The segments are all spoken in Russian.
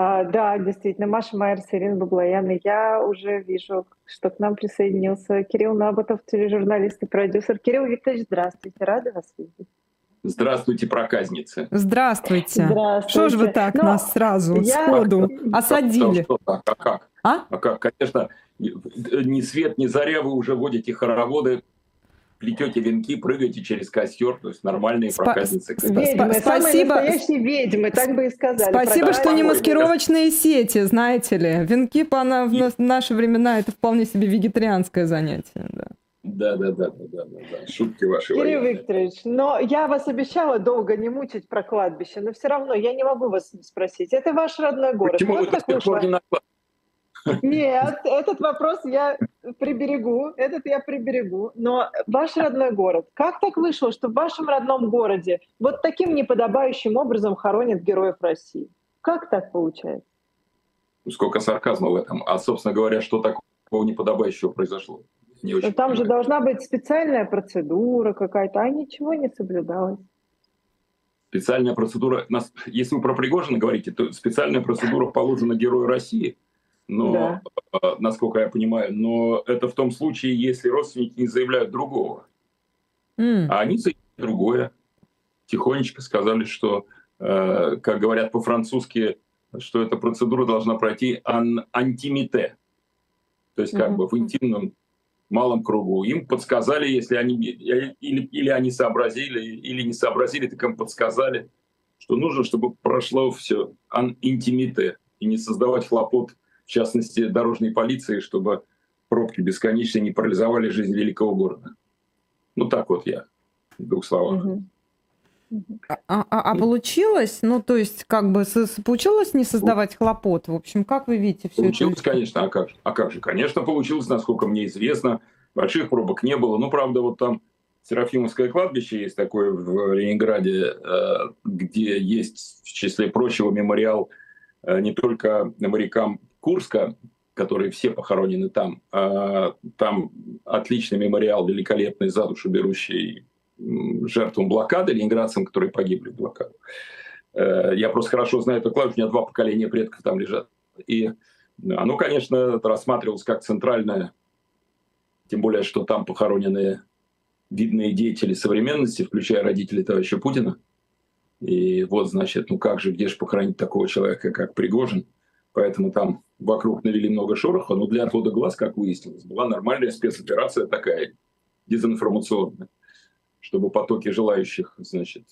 А, да, действительно, Маша Майер, Ирина Баблоян. И я уже вижу, что к нам присоединился Кирилл Набатов, тележурналист и продюсер. Кирилл Викторович, здравствуйте, рада вас видеть. Здравствуйте, проказницы. Здравствуйте. Здравствуйте. Что же вы так Но нас сразу, я... сходу осадили? Что, что, а как? А? а как? Конечно, ни свет, ни заря вы уже водите хороводы плетете венки, прыгаете через костер, то есть нормальные Спа- проказницы. Ведьмы, спасибо. настоящие ведьмы, так бы и сказали. Спасибо, что не маскировочные сети, знаете ли. Венки по на, в наши времена это вполне себе вегетарианское занятие. Да. Да, да, да, да, да, да, шутки ваши. Кирилл военные. Викторович, но я вас обещала долго не мучить про кладбище, но все равно я не могу вас спросить. Это ваш родной город. Почему вот вы до сих пор не на нет, этот вопрос я приберегу, этот я приберегу. Но ваш родной город, как так вышло, что в вашем родном городе вот таким неподобающим образом хоронят героев России? Как так получается? Сколько сарказма в этом. А, собственно говоря, что такого неподобающего произошло? Не очень там понимаю. же должна быть специальная процедура какая-то, а ничего не соблюдалось. Специальная процедура, если вы про Пригожина говорите, то специальная процедура положена Герою России – но, да. Э, насколько я понимаю, но это в том случае, если родственники не заявляют другого. Mm. А они заявляют другое. Тихонечко сказали, что, э, как говорят по-французски, что эта процедура должна пройти ан антимите. То есть как mm-hmm. бы в интимном малом кругу. Им подсказали, если они или, или они сообразили, или не сообразили, так им подсказали, что нужно, чтобы прошло все ан интимите и не создавать хлопот в частности, дорожной полиции, чтобы пробки бесконечно не парализовали жизнь великого города. Ну так вот я, в двух словах. А, а, а получилось, ну то есть как бы получилось не создавать хлопот? В общем, как вы видите все получилось, это? конечно, а как, а как же? Конечно, получилось, насколько мне известно. Больших пробок не было. Ну, правда, вот там Серафимовское кладбище есть такое в Ленинграде, э, где есть, в числе прочего, мемориал э, не только морякам Курска, которые все похоронены там. А, там отличный мемориал, великолепный, за душу берущий жертвам блокады, ленинградцам, которые погибли в блокаду. Э, я просто хорошо знаю это кладбище, у меня два поколения предков там лежат. И оно, конечно, рассматривалось как центральное, тем более, что там похоронены видные деятели современности, включая родителей товарища Путина. И вот, значит, ну как же, где же похоронить такого человека, как Пригожин? Поэтому там вокруг навели много шороха, но для отвода глаз, как выяснилось, была нормальная спецоперация такая, дезинформационная, чтобы потоки желающих, значит,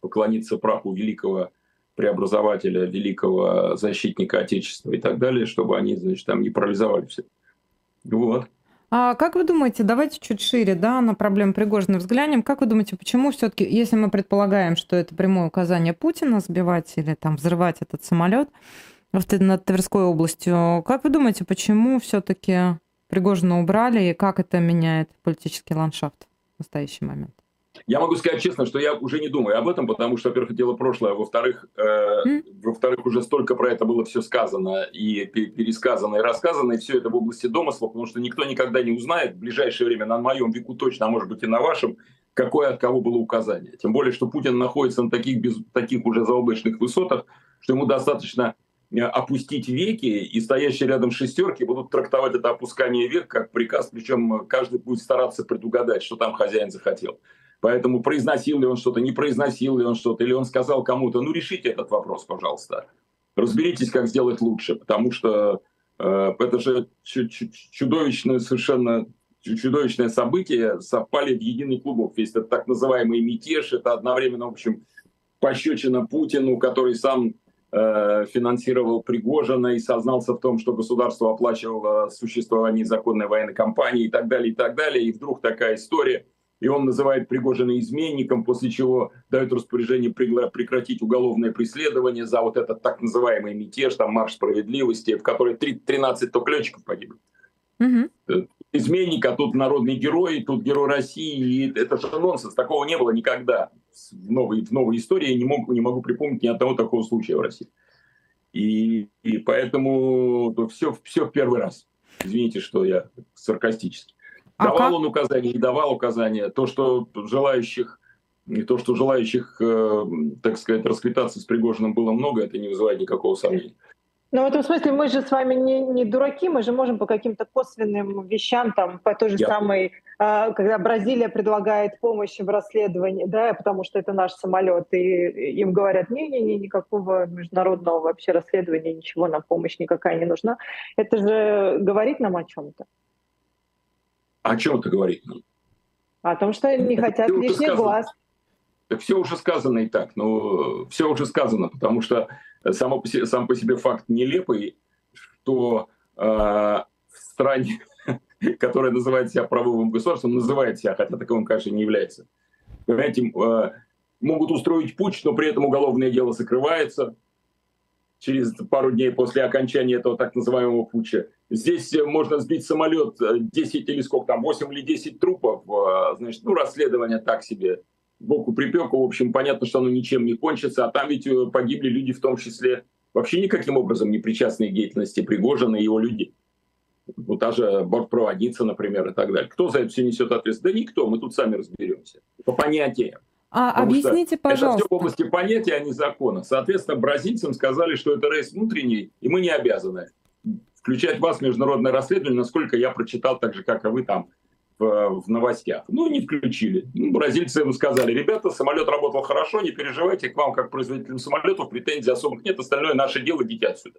поклониться праху великого преобразователя, великого защитника Отечества и так далее, чтобы они, значит, там не парализовали все. Вот. А как вы думаете, давайте чуть шире, да, на проблему Пригожина взглянем. Как вы думаете, почему все-таки, если мы предполагаем, что это прямое указание Путина сбивать или там взрывать этот самолет, над Тверской областью. Как вы думаете, почему все-таки Пригожина убрали и как это меняет политический ландшафт в настоящий момент? Я могу сказать честно, что я уже не думаю об этом, потому что, во-первых, дело прошлое, а во-вторых, э, mm. во-вторых, уже столько про это было все сказано и пересказано и рассказано, и все это в области домыслов, потому что никто никогда не узнает в ближайшее время на моем веку точно, а может быть и на вашем, какое от кого было указание. Тем более, что Путин находится на таких, без, таких уже заоблачных высотах, что ему достаточно опустить веки, и стоящие рядом шестерки будут трактовать это опускание век как приказ, причем каждый будет стараться предугадать, что там хозяин захотел. Поэтому произносил ли он что-то, не произносил ли он что-то, или он сказал кому-то, ну решите этот вопрос, пожалуйста. Разберитесь, как сделать лучше, потому что э, это же чудовищное совершенно чудовищное событие совпали в единый клубок. Весь этот так называемый мятеж, это одновременно, в общем, пощечина Путину, который сам Э, финансировал Пригожина и сознался в том, что государство оплачивало существование законной военной кампании и так далее, и так далее. И вдруг такая история, и он называет Пригожина изменником, после чего дает распоряжение прекратить уголовное преследование за вот этот так называемый мятеж, там марш справедливости, в которой 13 только летчиков погибли. Угу. Изменник, а тут народный герой, тут герой России. И это же нонсенс, такого не было никогда в новой, в новой истории. Я не, мог, не могу припомнить ни одного такого случая в России. И, и поэтому все, все в первый раз. Извините, что я саркастически. А давал как? он указания, не давал указания. То, что желающих, и то, что желающих, э, так сказать, расквитаться с Пригожиным было много, это не вызывает никакого сомнения. Ну, в этом смысле мы же с вами не, не дураки, мы же можем по каким-то косвенным вещам, там, по той же Я... самой, а, когда Бразилия предлагает помощь в расследовании, да, потому что это наш самолет, и им говорят, не-не-не, никакого международного вообще расследования, ничего, нам помощь никакая не нужна. Это же говорит нам о чем-то. О чем это говорит нам? О том, что не хотят лишних глаз. Все уже сказано и так, но все уже сказано, потому что само по себе, сам по себе факт нелепый, что э, в стране, которая называет себя правовым государством, называет себя, хотя таковым, конечно, не является, понимаете, э, могут устроить путь, но при этом уголовное дело закрывается через пару дней после окончания этого так называемого путча. Здесь можно сбить самолет 10 э, или сколько там, 8 или 10 трупов, э, значит, ну, расследование так себе боку припеку, в общем, понятно, что оно ничем не кончится, а там ведь э, погибли люди в том числе, вообще никаким образом не причастные к деятельности Пригожина и его люди. Ну, та же бортпроводница, например, и так далее. Кто за это все несет ответственность? Да никто, мы тут сами разберемся. По понятиям. А Потому объясните, пожалуйста. Это все в области понятия, а не закона. Соответственно, бразильцам сказали, что это рейс внутренний, и мы не обязаны включать вас в международное расследование, насколько я прочитал, так же, как и вы там в, в новостях. Ну, не включили. Ну, бразильцы им сказали, ребята, самолет работал хорошо, не переживайте, к вам, как производителям самолетов, претензий особых нет, остальное наше дело, идите отсюда.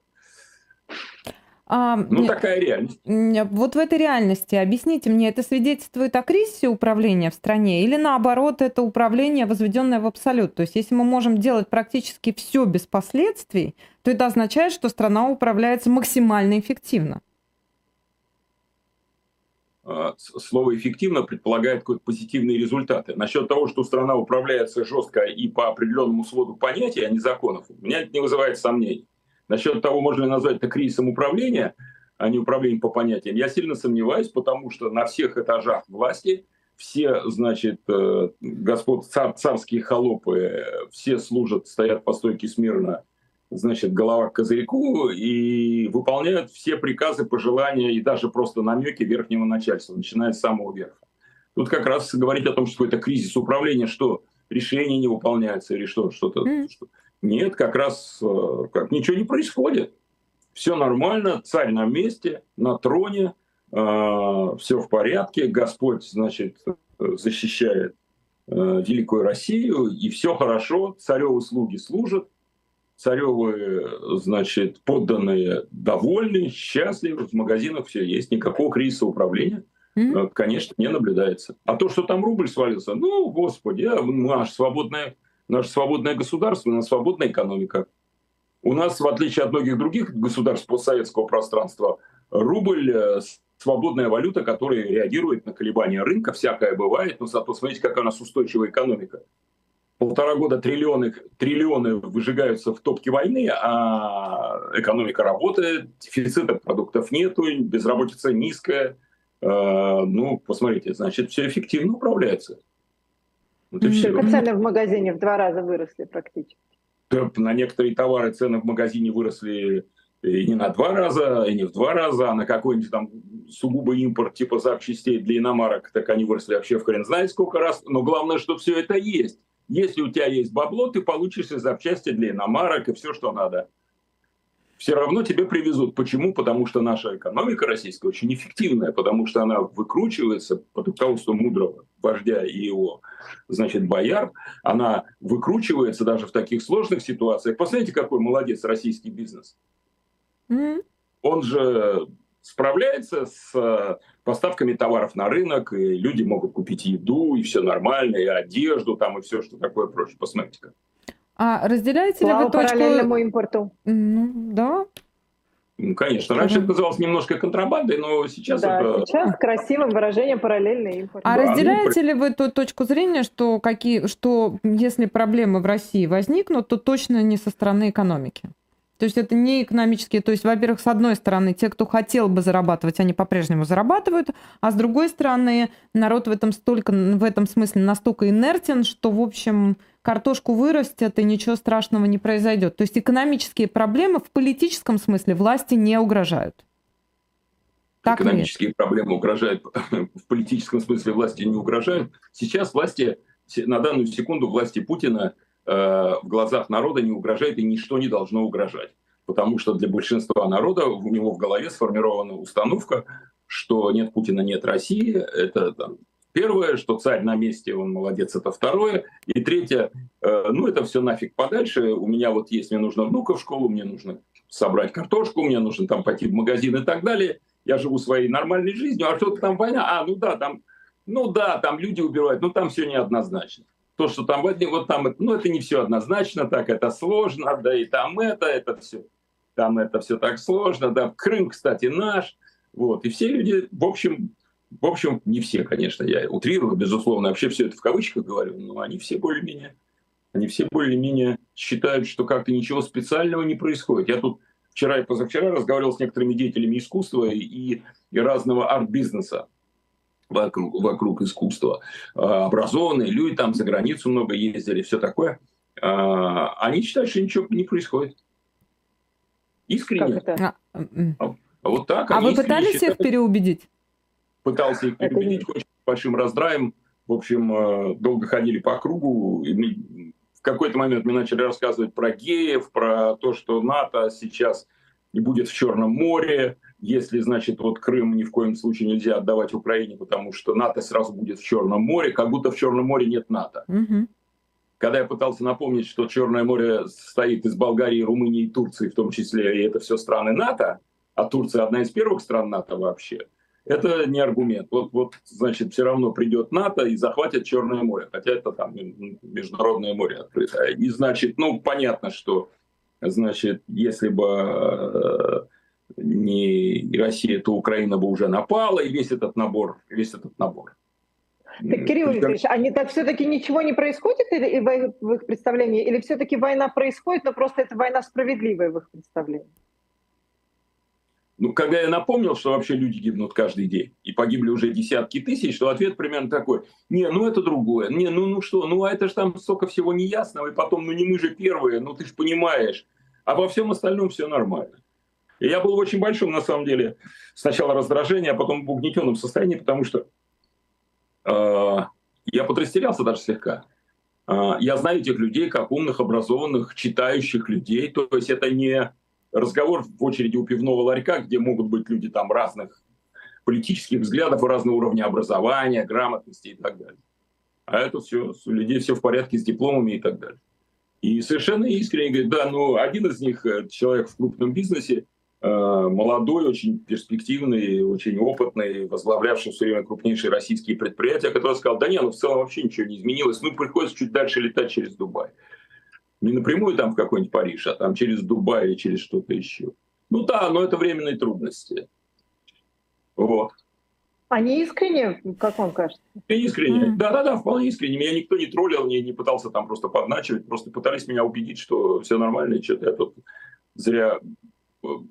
А, ну, такая реальность. Вот в этой реальности, объясните мне, это свидетельствует о кризисе управления в стране или наоборот, это управление, возведенное в абсолют? То есть, если мы можем делать практически все без последствий, то это означает, что страна управляется максимально эффективно. А, слово «эффективно» предполагает какие-то позитивные результаты. Насчет того, что страна управляется жестко и по определенному своду понятий, а не законов, у меня это не вызывает сомнений. Насчет того, можно ли назвать это кризисом управления, а не управлением по понятиям, я сильно сомневаюсь, потому что на всех этажах власти все, значит, э, господ цар, царские холопы, все служат, стоят по стойке смирно значит, голова к козырьку и выполняют все приказы, пожелания и даже просто намеки верхнего начальства, начиная с самого верха. Тут как раз говорить о том, что это кризис управления, что решения не выполняются или что, что-то. Mm. Что... Нет, как раз э, как ничего не происходит. Все нормально, царь на месте, на троне, э, все в порядке, Господь, значит, защищает э, великую Россию, и все хорошо, царевы слуги служат, царевы, значит, подданные довольны, счастливы, в магазинах все есть, никакого кризиса управления, mm-hmm. конечно, не наблюдается. А то, что там рубль свалился, ну, господи, а наше свободное, наше свободное государство, у нас свободная экономика. У нас, в отличие от многих других государств постсоветского пространства, рубль э, свободная валюта, которая реагирует на колебания рынка, всякое бывает, но зато смотрите, какая у нас устойчивая экономика полтора года триллионы, триллионы выжигаются в топке войны, а экономика работает, дефицита продуктов нету, безработица низкая. Э, ну, посмотрите, значит, все эффективно управляется. Вот mm-hmm. Цены в магазине в два раза выросли практически. На некоторые товары цены в магазине выросли и не на два раза, и не в два раза, а на какой-нибудь там сугубо импорт типа запчастей для иномарок, так они выросли вообще в хрен знает сколько раз. Но главное, что все это есть. Если у тебя есть бабло, ты получишь и запчасти для иномарок, и все, что надо. Все равно тебе привезут. Почему? Потому что наша экономика российская очень эффективная, потому что она выкручивается под руководством мудрого вождя и его, значит, бояр. Она выкручивается даже в таких сложных ситуациях. Посмотрите, какой молодец российский бизнес. Mm-hmm. Он же справляется с э, поставками товаров на рынок, и люди могут купить еду, и все нормально, и одежду, там, и все, что такое прочее. Посмотрите-ка. А разделяете Слава ли вы точку... параллельному импорту. Ну, да. Ну, конечно. Раньше это называлось немножко контрабандой, но сейчас да, это... сейчас красивым выражением параллельный импорт. А да, разделяете ну, ли вы ту точку зрения, что, какие, что если проблемы в России возникнут, то точно не со стороны экономики? То есть это не экономические, то есть, во-первых, с одной стороны, те, кто хотел бы зарабатывать, они по-прежнему зарабатывают, а с другой стороны, народ в этом столько, в этом смысле настолько инертен, что, в общем, картошку вырастет и ничего страшного не произойдет. То есть экономические проблемы в политическом смысле власти не угрожают. Так Экономические ли? проблемы угрожают в политическом смысле власти не угрожают. Сейчас власти, на данную секунду власти Путина в глазах народа не угрожает и ничто не должно угрожать. потому что для большинства народа у него в голове сформирована установка, что нет Путина, нет России. Это там, первое, что царь на месте, он молодец, это второе. И третье, э, ну это все нафиг подальше. У меня вот есть, мне нужно внука в школу, мне нужно собрать картошку, мне нужно там пойти в магазин и так далее. Я живу своей нормальной жизнью, а что-то там война, а ну да, там, ну да, там люди убивают, ну там все неоднозначно. То, что там, вот там, ну это не все однозначно, так это сложно, да и там это, это все, там это все так сложно, да, Крым, кстати, наш, вот, и все люди, в общем, в общем, не все, конечно, я утрирую, безусловно, вообще все это в кавычках говорю, но они все более-менее, они все более-менее считают, что как-то ничего специального не происходит. Я тут вчера и позавчера разговаривал с некоторыми деятелями искусства и, и разного арт-бизнеса вокруг, вокруг искусства. А, образованные люди там за границу много ездили, все такое. А, они считают, что ничего не происходит. Искренне. Как это? А, вот так. А вы пытались считают. их переубедить? Пытался их переубедить очень большим раздраем. В общем, долго ходили по кругу. И в какой-то момент мне начали рассказывать про геев, про то, что НАТО сейчас не будет в Черном море, если, значит, вот Крым ни в коем случае нельзя отдавать Украине, потому что НАТО сразу будет в Черном море, как будто в Черном море нет НАТО. Угу. Когда я пытался напомнить, что Черное море состоит из Болгарии, Румынии и Турции, в том числе, и это все страны НАТО, а Турция одна из первых стран НАТО вообще, это не аргумент. Вот, вот, значит, все равно придет НАТО и захватит Черное море, хотя это там международное море открытое. И, значит, ну, понятно, что, значит, если бы э, не Россия, то Украина бы уже напала, и весь этот набор, весь этот набор. Так, Кирилл Викторович, они так все-таки ничего не происходит или, в их представлении, или все-таки война происходит, но просто это война справедливая в их представлении? Ну, когда я напомнил, что вообще люди гибнут каждый день, и погибли уже десятки тысяч, то ответ примерно такой. Не, ну это другое. Не, ну, ну что, ну а это же там столько всего неясного, и потом, ну не мы же первые, ну ты же понимаешь. А во всем остальном все нормально. И я был в очень большом, на самом деле, сначала раздражении, а потом в угнетенном состоянии, потому что э, я подрастерялся даже слегка. Э, я знаю этих людей как умных, образованных, читающих людей. То есть это не разговор в очереди у пивного ларька, где могут быть люди там разных политических взглядов, разного уровня образования, грамотности и так далее. А это все, у людей все в порядке с дипломами и так далее. И совершенно искренне говорит, да, ну один из них э, человек в крупном бизнесе, молодой, очень перспективный, очень опытный, возглавлявший все время крупнейшие российские предприятия, который сказал, да нет, ну в целом вообще ничего не изменилось, ну приходится чуть дальше летать через Дубай. Не напрямую там в какой-нибудь Париж, а там через Дубай или через что-то еще. Ну да, но это временные трудности. Вот. Они искренне, как вам кажется? Искренне, да-да-да, вполне искренне. Меня никто не троллил, не, не пытался там просто подначивать, просто пытались меня убедить, что все нормально, и что-то я тут зря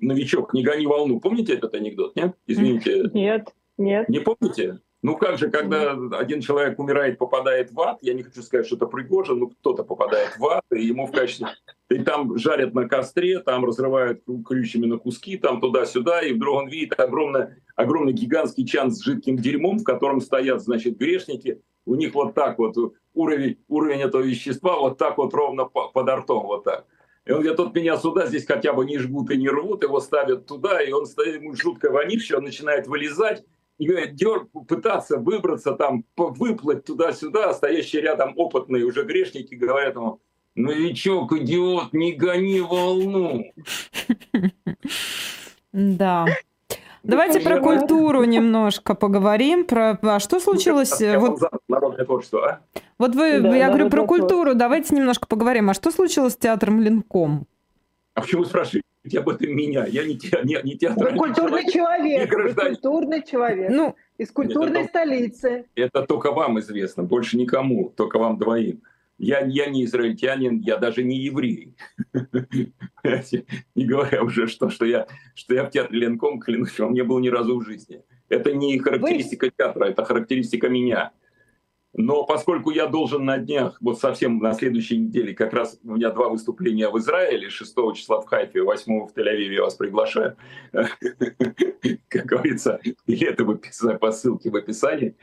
новичок, не гони волну. Помните этот анекдот, нет? Извините. Нет, нет. Не помните? Ну как же, когда один человек умирает, попадает в ад, я не хочу сказать, что это Пригожин, но кто-то попадает в ад, и ему в качестве... И там жарят на костре, там разрывают крючьями на куски, там туда-сюда, и вдруг он видит огромный, огромный гигантский чан с жидким дерьмом, в котором стоят, значит, грешники. У них вот так вот уровень, уровень этого вещества вот так вот ровно под ртом, вот так. И он говорит, вот меня сюда, здесь хотя бы не жгут и не рвут, его ставят туда, и он стоит, ему жуткое вонища, он начинает вылезать, и говорит, дер, пытаться выбраться, там, выплыть туда-сюда, а стоящие рядом опытные уже грешники говорят ему, новичок, идиот, не гони волну. Да. Давайте про культуру немножко поговорим. Про а что случилось? Вот... Народное творчество, а? Вот вы, да, я говорю про культуру. Давайте немножко поговорим. А что случилось с театром Ленком? А почему спрашиваете об этом меня? Я не, те, не, не театральный Вы культурный человек. человек. Вы культурный человек. Ну, из культурной это, столицы. Это только вам известно, больше никому, только вам двоим. Я, я не израильтянин, я даже не еврей. Не говоря уже, что, что, я, что я в театре Ленком, клянусь вам, не был ни разу в жизни. Это не характеристика Вы... театра, это характеристика меня. Но поскольку я должен на днях, вот совсем на следующей неделе, как раз у меня два выступления в Израиле, 6 числа в Хайфе, 8 в Тель-Авиве, я вас приглашаю. Как говорится, билеты по ссылке в описании.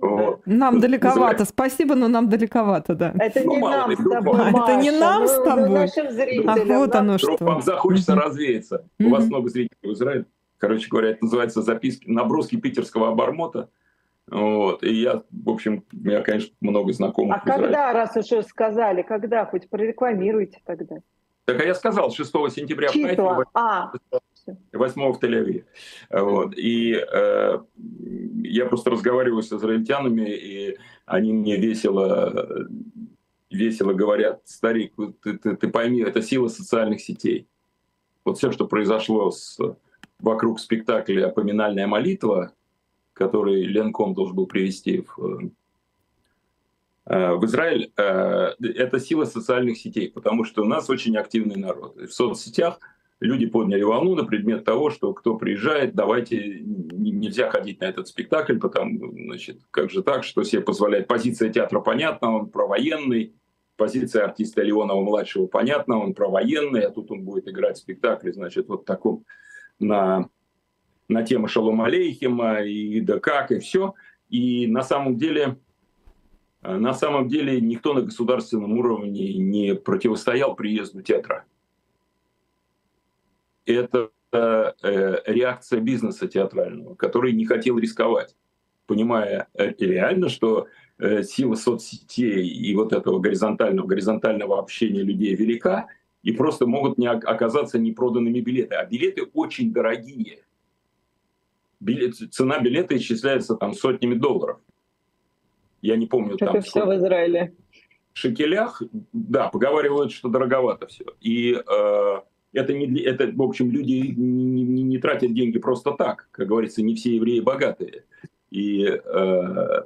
Вот. Нам далековато. Спасибо, но нам далековато, да. Это не ну, нам с тобой, а, Это не нам с тобой. Нашим зрителям. Ах, вот оно что. Вам захочется развеяться. У вас много зрителей в Израиле. Короче говоря, это называется записки, наброски питерского обормота. Вот. И я, в общем, у меня, конечно, много знакомых. А когда, раз уже сказали, когда? Хоть прорекламируйте тогда. Так а я сказал, 6 сентября Числа. а. 8 в Тель-Авиве. Вот. И э, я просто разговариваю с израильтянами, и они мне весело, весело говорят, старик, ты, ты, ты пойми, это сила социальных сетей. Вот все, что произошло с, вокруг спектакля «Поминальная молитва», который Ленком должен был привести в, э, в Израиль, э, это сила социальных сетей, потому что у нас очень активный народ. В соцсетях люди подняли волну на предмет того, что кто приезжает, давайте нельзя ходить на этот спектакль, потому, значит, как же так, что себе позволяет. Позиция театра понятна, он провоенный, позиция артиста Леонова-младшего понятна, он провоенный, а тут он будет играть спектакль, значит, вот таком на на тему Шалом Алейхима и да как, и все. И на самом деле, э, на самом деле никто на государственном уровне не противостоял приезду театра. Это э, реакция бизнеса театрального, который не хотел рисковать, понимая э, реально, что э, сила соцсетей и вот этого горизонтального, горизонтального общения людей велика, и просто могут не оказаться непроданными билеты. А билеты очень дорогие билет, цена билета исчисляется там сотнями долларов. Я не помню как там. Это все в Израиле. В шекелях, да, поговаривают, что дороговато все. И э, это, не, это, в общем, люди не, не, не тратят деньги просто так. Как говорится, не все евреи богатые. И э,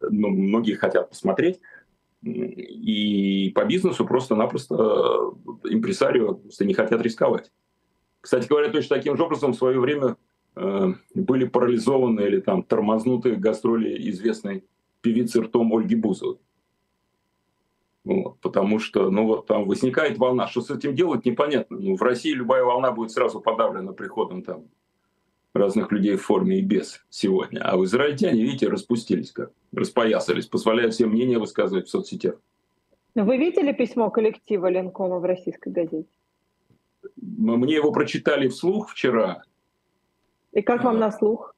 ну, многие хотят посмотреть. И по бизнесу просто-напросто э, импресарио просто не хотят рисковать. Кстати говоря, точно таким же образом в свое время Э, были парализованы или там тормознуты гастроли известной певицы ртом Ольги Бузовой. Вот, потому что, ну вот там возникает волна. Что с этим делать, непонятно. Ну, в России любая волна будет сразу подавлена приходом там разных людей в форме и без сегодня. А в израильтяне, видите, распустились как, распоясались, позволяют все мнения высказывать в соцсетях. Вы видели письмо коллектива Ленкома в российской газете? Мне его прочитали вслух вчера, и как вам на слух?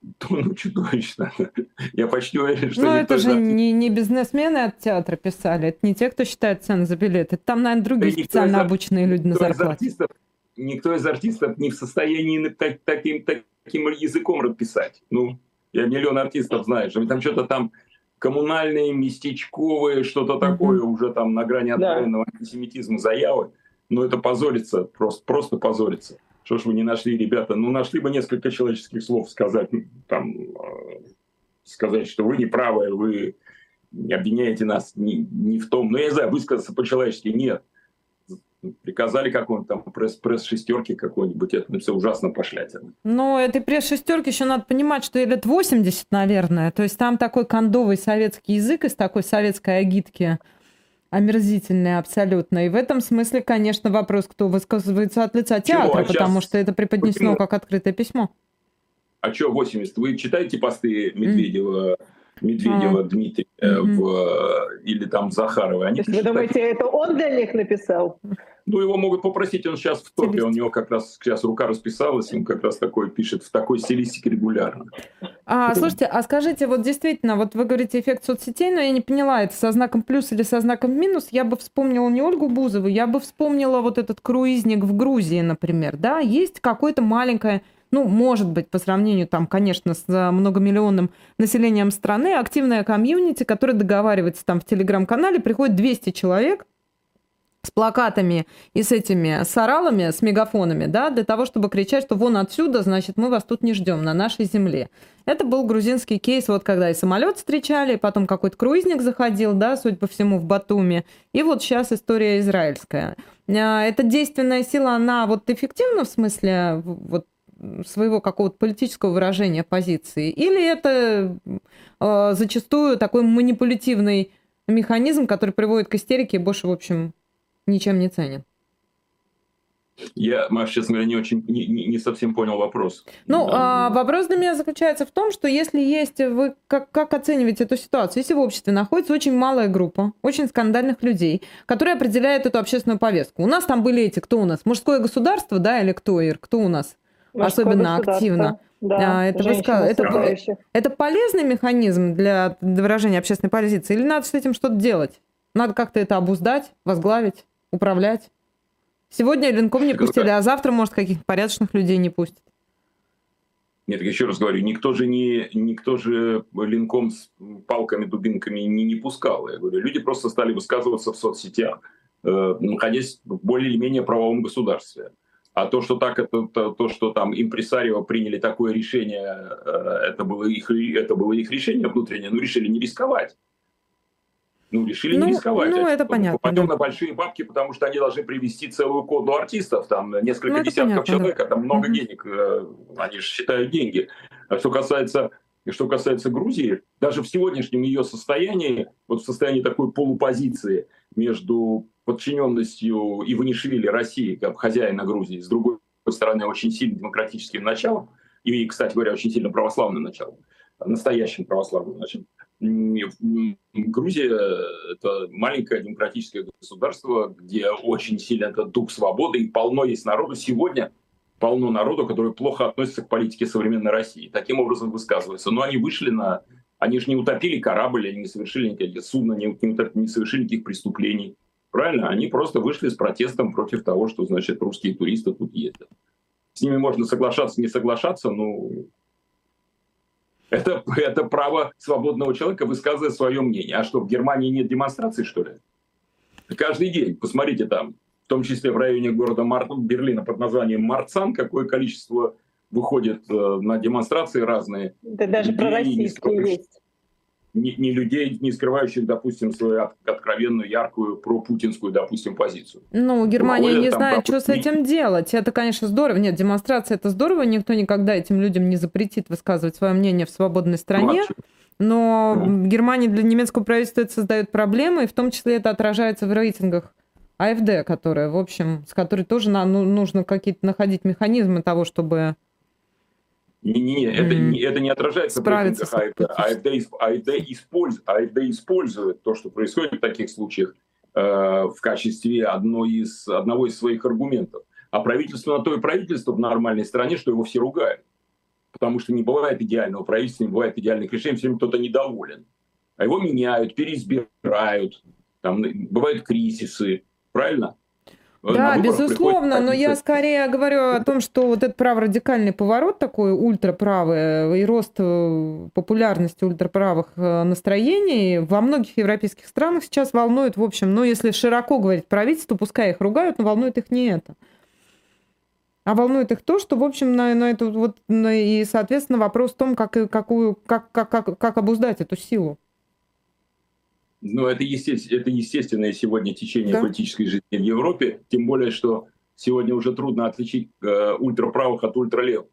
Ну, чудовищно. Я почти уверен, что... Ну, это же не, не бизнесмены от театра писали, это не те, кто считает цены за билеты. Там, наверное, другие да специально из, обученные люди на зарплате. артистов, никто из артистов не в состоянии так, таким, таким языком написать. Ну, я миллион артистов знаю, что там что-то там коммунальные, местечковые, что-то такое mm-hmm. уже там на грани откровенного да. антисемитизма заявы. Но это позорится, просто, просто позорится что ж вы не нашли, ребята, ну нашли бы несколько человеческих слов сказать, там, э, сказать, что вы не правы, вы обвиняете нас не, не в том, ну я не знаю, высказаться по-человечески, нет. Приказали какой-нибудь там пресс, пресс какой-нибудь, это все ужасно пошлятина. Ну, этой пресс шестерки еще надо понимать, что лет 80, наверное. То есть там такой кондовый советский язык из такой советской агитки омерзительные абсолютно. И в этом смысле, конечно, вопрос, кто высказывается от лица театра, Чего? потому что это преподнесено Почему? как открытое письмо. А что 80? Вы читаете посты Медведева, mm. Медведева, а. Дмитрия mm-hmm. в, или там Захарова? Они вы думаете, это он для них написал? Ну, его могут попросить, он сейчас в топе, у него как раз сейчас рука расписалась, он как раз такой пишет в такой стилистике регулярно. А, слушайте, а скажите, вот действительно, вот вы говорите эффект соцсетей, но я не поняла, это со знаком плюс или со знаком минус, я бы вспомнила не Ольгу Бузову, я бы вспомнила вот этот круизник в Грузии, например, да, есть какое-то маленькое ну, может быть, по сравнению там, конечно, с многомиллионным населением страны, активная комьюнити, которая договаривается там в телеграм-канале, приходит 200 человек, с плакатами и с этими с оралами, с мегафонами, да, для того, чтобы кричать, что вон отсюда, значит, мы вас тут не ждем, на нашей земле. Это был грузинский кейс, вот когда и самолет встречали, и потом какой-то круизник заходил, да, судя по всему, в Батуми. И вот сейчас история израильская. А, эта действенная сила, она вот эффективна в смысле вот своего какого-то политического выражения позиции? Или это э, зачастую такой манипулятивный механизм, который приводит к истерике и больше, в общем, ничем не ценен? Я, Маш, честно говоря, не очень, не, не совсем понял вопрос. Ну, а, вопрос для меня заключается в том, что если есть, вы как, как оцениваете эту ситуацию? Если в обществе находится очень малая группа, очень скандальных людей, которые определяют эту общественную повестку. У нас там были эти, кто у нас? Мужское государство, да, или кто, Ир? Кто у нас Мужское особенно активно? Да, а, это, выска... это, это полезный механизм для выражения общественной позиции? Или надо с этим что-то делать? Надо как-то это обуздать, возглавить, управлять? Сегодня Ленком не пустили, а завтра, может, каких-то порядочных людей не пустят. Нет, еще раз говорю, никто же не, никто же линком с палками, дубинками не, не пускал. Я говорю, люди просто стали высказываться в соцсетях, э, находясь в более или менее правовом государстве. А то, что так, это то, то что там импресарио приняли такое решение, э, это было их, это было их решение внутреннее, но решили не рисковать. Ну, решили ну, не рисковать. Ну, это понятно. Пойдем да. на большие бабки, потому что они должны привести целую коду артистов, там несколько ну, десятков понятно, человек, да. там много угу. денег, э, они же считают деньги. А что касается, что касается Грузии, даже в сегодняшнем ее состоянии, вот в состоянии такой полупозиции между подчиненностью и Иванишвили России, как хозяина Грузии, с другой стороны, очень сильным демократическим началом, и, кстати говоря, очень сильно православным началом, настоящим православным началом, Грузия — это маленькое демократическое государство, где очень сильно этот дух свободы, и полно есть народу. Сегодня полно народу, который плохо относится к политике современной России. Таким образом высказывается. Но они вышли на... Они же не утопили корабль, они не совершили никаких судна, не, не совершили никаких преступлений. Правильно? Они просто вышли с протестом против того, что, значит, русские туристы тут ездят. С ними можно соглашаться, не соглашаться, но это, это право свободного человека высказывать свое мнение. А что, в Германии нет демонстраций, что ли? Каждый день, посмотрите там, в том числе в районе города Мар... Берлина под названием Марцан, какое количество выходит э, на демонстрации разные. Да даже про российские есть не, не людей, не скрывающих, допустим, свою откровенную, яркую, пропутинскую, допустим, позицию. Ну, Германия Выходят, не знает, что с этим делать. Это, конечно, здорово. Нет, демонстрация это здорово. Никто никогда этим людям не запретит высказывать свое мнение в свободной стране. Но в Германии для немецкого правительства это создает проблемы, и в том числе это отражается в рейтингах АФД, которая, в общем, с которой тоже на, ну, нужно какие-то находить механизмы того, чтобы не-не-не, это, не, это не отражается в рейтингах АФД. АФД, АФД, использ, АФД использует то, что происходит в таких случаях, э, в качестве одной из, одного из своих аргументов. А правительство на то и правительство в нормальной стране, что его все ругают. Потому что не бывает идеального правительства, не бывает идеальных решений, все время кто-то недоволен. А его меняют, переизбирают, там бывают кризисы, правильно? Да, безусловно, но я скорее говорю о том, что вот этот праворадикальный поворот такой ультраправый и рост э, популярности ультраправых э, настроений во многих европейских странах сейчас волнует, в общем, ну, если широко говорить правительство, пускай их ругают, но волнует их не это. А волнует их то, что, в общем, на, на эту вот, на, и, соответственно, вопрос в том, как, какую, как, как, как, как обуздать эту силу. Ну, это, естественно, это естественное сегодня течение да. политической жизни в Европе, тем более, что сегодня уже трудно отличить э, ультраправых от ультралевых.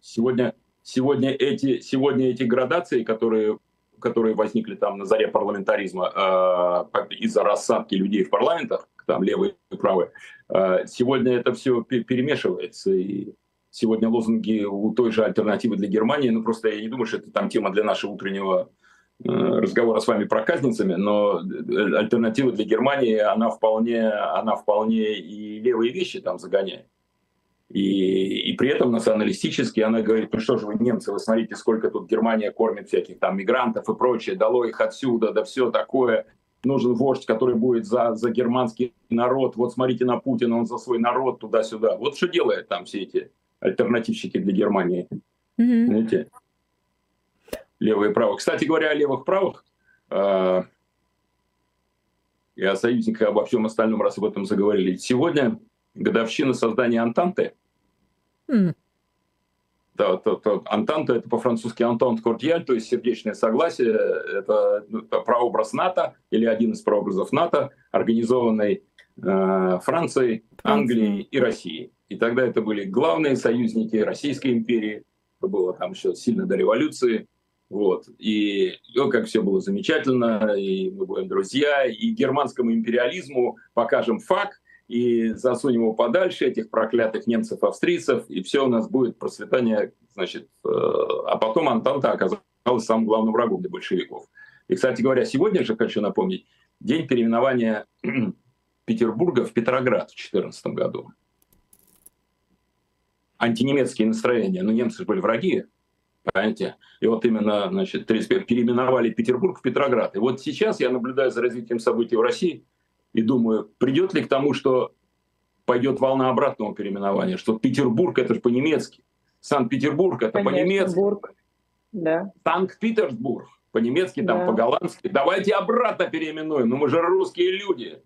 Сегодня, сегодня, эти, сегодня эти градации, которые, которые возникли там на заре парламентаризма э, из-за рассадки людей в парламентах, там левые и правые, э, сегодня это все перемешивается. И сегодня лозунги у той же альтернативы для Германии, ну просто я не думаю, что это там тема для нашего утреннего разговора с вами про казницами, но э, альтернатива для Германии, она вполне, она вполне и левые вещи там загоняет. И, и при этом националистически она говорит, ну что же вы, немцы, вы смотрите, сколько тут Германия кормит всяких там мигрантов и прочее, дало их отсюда, да все такое. Нужен вождь, который будет за, за германский народ. Вот смотрите на Путина, он за свой народ туда-сюда. Вот что делают там все эти альтернативщики для Германии. Mm-hmm. Знаете? Левые и правые. Кстати говоря, о левых правых э, и о союзниках, обо всем остальном, раз об этом заговорили. Сегодня годовщина создания Антанты. Mm. Да, то, то, Антанта это по-французски Антонт Кордиаль, то есть сердечное согласие. Это, ну, это прообраз НАТО или один из прообразов НАТО, организованный э, Францией, Англией и Россией. И тогда это были главные союзники Российской империи. Это было там еще сильно до революции. Вот. И ну, как все было замечательно, и мы будем друзья, и германскому империализму покажем факт, и засунем его подальше, этих проклятых немцев-австрийцев, и все у нас будет процветание, значит, э, а потом Антанта оказалась самым главным врагом для большевиков. И, кстати говоря, сегодня же хочу напомнить, день переименования Петербурга в Петроград в 2014 году. Антинемецкие настроения, но немцы же были враги, понимаете? И вот именно, значит, 35 переименовали Петербург в Петроград. И вот сейчас я наблюдаю за развитием событий в России и думаю, придет ли к тому, что пойдет волна обратного переименования, что Петербург это же по-немецки, Санкт-Петербург это по-немецки, да. Санкт-Петербург по-немецки, там да. по-голландски. Давайте обратно переименуем, ну мы же русские люди.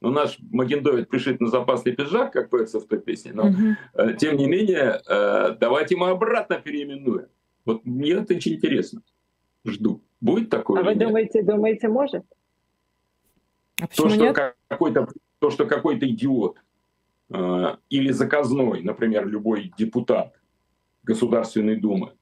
Ну, наш Магендовит пришит на запасный пиджак, как поется в той песне, но угу. тем не менее, э, давайте мы обратно переименуем. Вот мне это очень интересно. Жду. Будет такое? А вы нет? думаете, думаете, может? А то, что какой-то, то, что какой-то идиот э, или заказной, например, любой депутат Государственной Думы, э,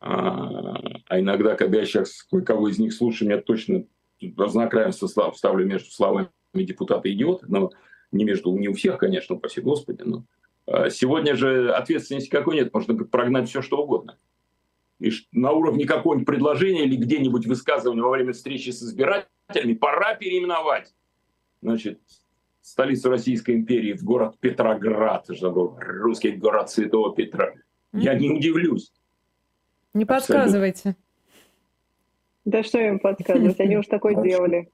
а иногда, когда я сейчас кое-кого из них слушаю, меня точно знак равенства ставлю между словами депутаты идиоты, но не между не у всех, конечно, упаси Господи, но а, сегодня же ответственности какой нет, можно прогнать все что угодно. И на уровне какого-нибудь предложения или где-нибудь высказывания во время встречи с избирателями пора переименовать значит, столицу Российской империи в город Петроград, чтобы русский город Святого Петра. Я не удивлюсь. Не подсказывайте. Да что им подсказывать, они уж такое делали.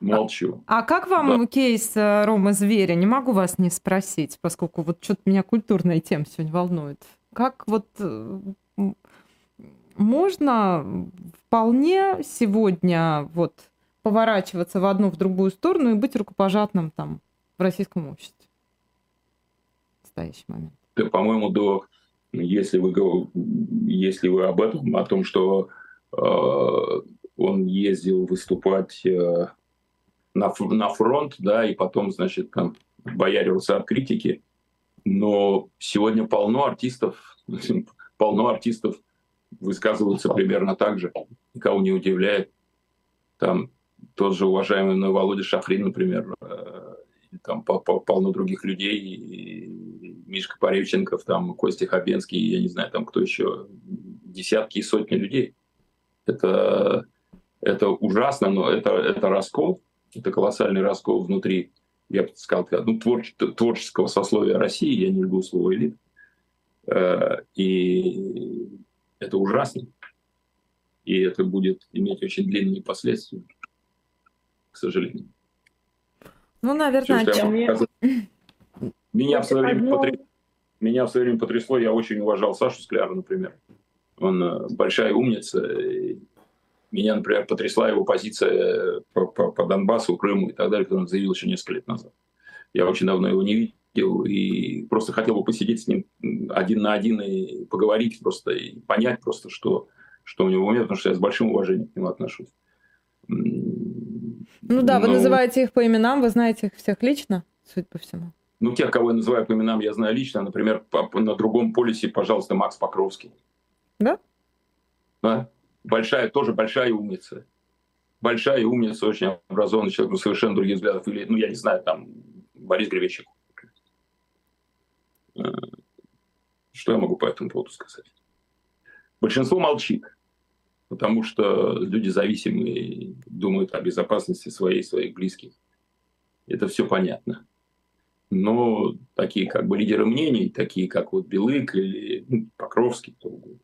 Молчу. А как вам да. кейс э, Рома Зверя? Не могу вас не спросить, поскольку вот что-то меня культурная тема сегодня волнует. Как вот э, можно вполне сегодня вот поворачиваться в одну, в другую сторону и быть рукопожатным там в российском обществе в настоящий момент? По-моему, до если вы, если вы об этом, о том, что э, он ездил выступать э, на, на фронт, да, и потом, значит, там боярился от критики. Но сегодня полно артистов, полно артистов высказываются примерно так же. Никого не удивляет. Там тот же уважаемый мной Володя Шахрин, например, э, там полно других людей, и Мишка Пореченков, там Костя Хабенский, я не знаю, там кто еще, десятки и сотни людей. Это, это ужасно, но это, это раскол, это колоссальный раскол внутри, я бы сказал, ну, творче, творческого сословия России, я не люблю слово элит. Э, и это ужасно. И это будет иметь очень длинные последствия, к сожалению. Ну, наверное, Все, чем... Меня, меня, в свое время потрясло, меня в свое время потрясло, я очень уважал Сашу Скляра, например. Он э, большая умница, и меня, например, потрясла его позиция по, по, по Донбассу, Крыму и так далее, когда он заявил еще несколько лет назад. Я очень давно его не видел и просто хотел бы посидеть с ним один на один и поговорить просто, и понять просто, что, что у него в уме, потому что я с большим уважением к нему отношусь. Ну да, вы Но... называете их по именам, вы знаете их всех лично, судя по всему. Ну, тех, кого я называю по именам, я знаю лично. Например, по, на другом полюсе, пожалуйста, Макс Покровский. Да? Да большая, тоже большая умница. Большая умница, очень образованный человек, но совершенно других взглядов. Или, ну, я не знаю, там, Борис Гребенщик. Э, что я могу по этому поводу сказать? Большинство молчит, потому что люди зависимые, думают о безопасности своей, своих близких. Это все понятно. Но такие как бы лидеры мнений, такие как вот Белык или ну, Покровский, кто угодно,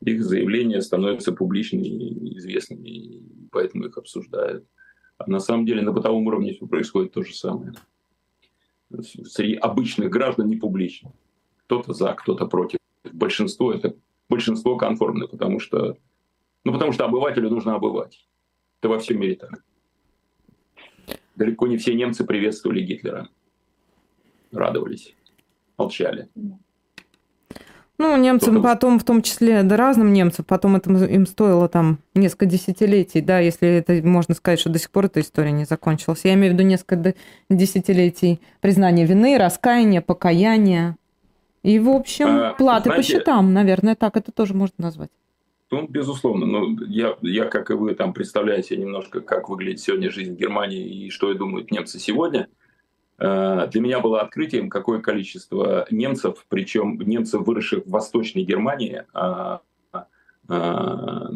их заявления становятся публичными и известными, и поэтому их обсуждают. А на самом деле на бытовом уровне все происходит то же самое. Среди обычных граждан не публично. Кто-то за, кто-то против. Большинство это большинство конформное, потому что, ну, потому что обывателю нужно обывать. Это во всем мире так. Далеко не все немцы приветствовали Гитлера. Радовались. Молчали. Ну, немцам Только... потом, в том числе, да разным немцам, потом это им стоило там несколько десятилетий, да, если это можно сказать, что до сих пор эта история не закончилась. Я имею в виду несколько десятилетий признания вины, раскаяния, покаяния. И, в общем, а, платы знаете, по счетам, наверное, так это тоже можно назвать. Ну, безусловно. Но я, я, как и вы, там представляете немножко, как выглядит сегодня жизнь в Германии и что и думают немцы сегодня. Э, для меня было открытием, какое количество немцев, причем немцев, выросших в Восточной Германии, а, а,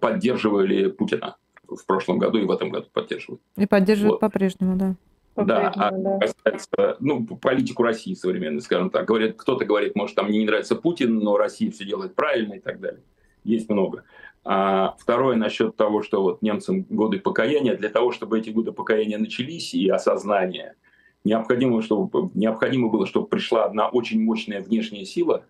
поддерживали Путина в прошлом году и в этом году поддерживают. И поддерживают вот. по-прежнему, да. Да, а да. касается, ну, политику России современной, скажем так, говорят, кто-то говорит, может, там мне не нравится Путин, но Россия все делает правильно и так далее. Есть много. А второе насчет того, что вот немцам годы покаяния, для того, чтобы эти годы покаяния начались и осознание, необходимо, чтобы, необходимо было, чтобы пришла одна очень мощная внешняя сила,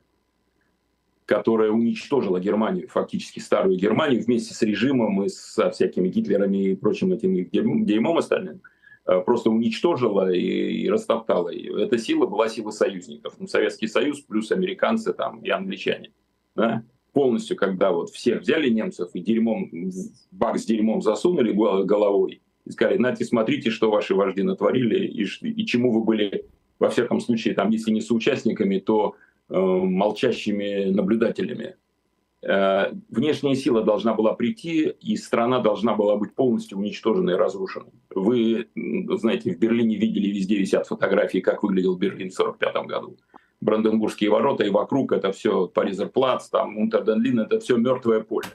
которая уничтожила Германию, фактически старую Германию, вместе с режимом и со всякими Гитлерами и прочим этим дерьмом остальным, э, просто уничтожила и, и растоптала ее. Эта сила была сила союзников. Ну, Советский Союз плюс американцы там, и англичане. Да? Полностью, когда вот всех взяли немцев и дерьмом, бак с дерьмом засунули головой и сказали, знаете, смотрите, что ваши вожди натворили и, и чему вы были, во всяком случае, там, если не соучастниками, то э, молчащими наблюдателями. Э, внешняя сила должна была прийти, и страна должна была быть полностью уничтожена и разрушена. Вы, знаете, в Берлине видели, везде висят фотографии, как выглядел Берлин в 1945 году. Бранденбургские ворота, и вокруг это все Паризерплац, там Унтерденлин, это все мертвое поле.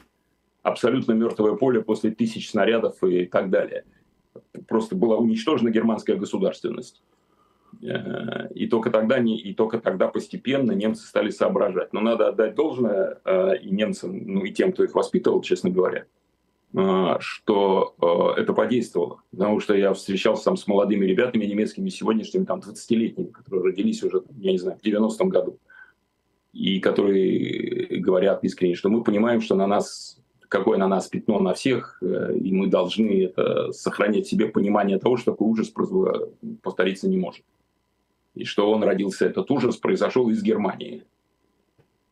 Абсолютно мертвое поле после тысяч снарядов и так далее. Просто была уничтожена германская государственность. Э, и только тогда, и только тогда постепенно немцы стали соображать. Но надо отдать должное э, и немцам, ну и тем, кто их воспитывал, честно говоря, что а, это подействовало. Потому что я встречался там с молодыми ребятами немецкими сегодняшними, там, 20-летними, которые родились уже, я не знаю, в 90-м году. И которые говорят искренне, что мы понимаем, что на нас, какое на нас пятно на всех, э, и мы должны это, сохранять себе понимание того, что такой ужас повториться не может. И что он родился, этот ужас произошел из Германии.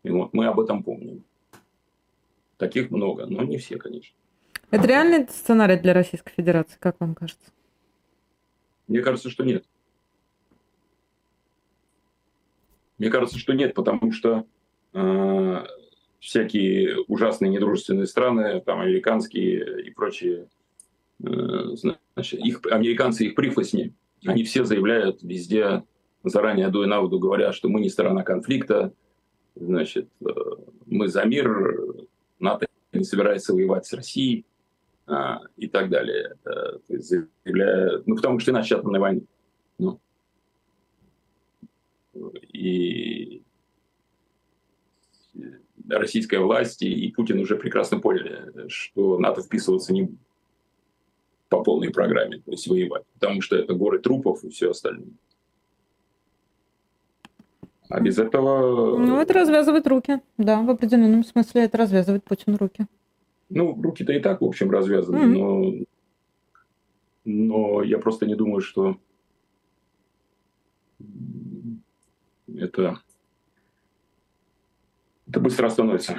И вот мы об этом помним. Таких много, но не все, конечно. Это реальный сценарий для Российской Федерации, как вам кажется? Мне кажется, что нет. Мне кажется, что нет, потому что э, всякие ужасные недружественные страны, там американские и прочие, э, значит, их, американцы их прихвостни, они все заявляют везде заранее и на воду говоря, что мы не сторона конфликта, значит, э, мы за мир, НАТО не собирается воевать с Россией а, и так далее. то есть заявляя, ну, потому что иначе атомной войны. Ну. И российская власть и Путин уже прекрасно поняли, что НАТО вписываться не по полной программе, то есть воевать, потому что это горы трупов и все остальное. А без этого... Ну, это развязывает руки, да, в определенном смысле это развязывает Путин руки. Ну, руки-то и так, в общем, развязаны, mm-hmm. но, но я просто не думаю, что это, это быстро остановится.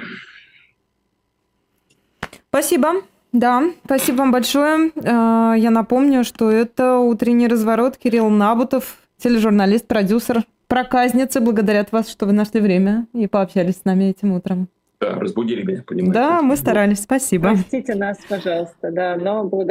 Спасибо. Да, спасибо вам большое. А, я напомню, что это «Утренний разворот» Кирилл Набутов, тележурналист, продюсер, проказница. Благодарят вас, что вы нашли время и пообщались с нами этим утром. Да, разбудили меня, понимаете. Да, мы старались, спасибо. Простите нас, пожалуйста, да, но благодарю.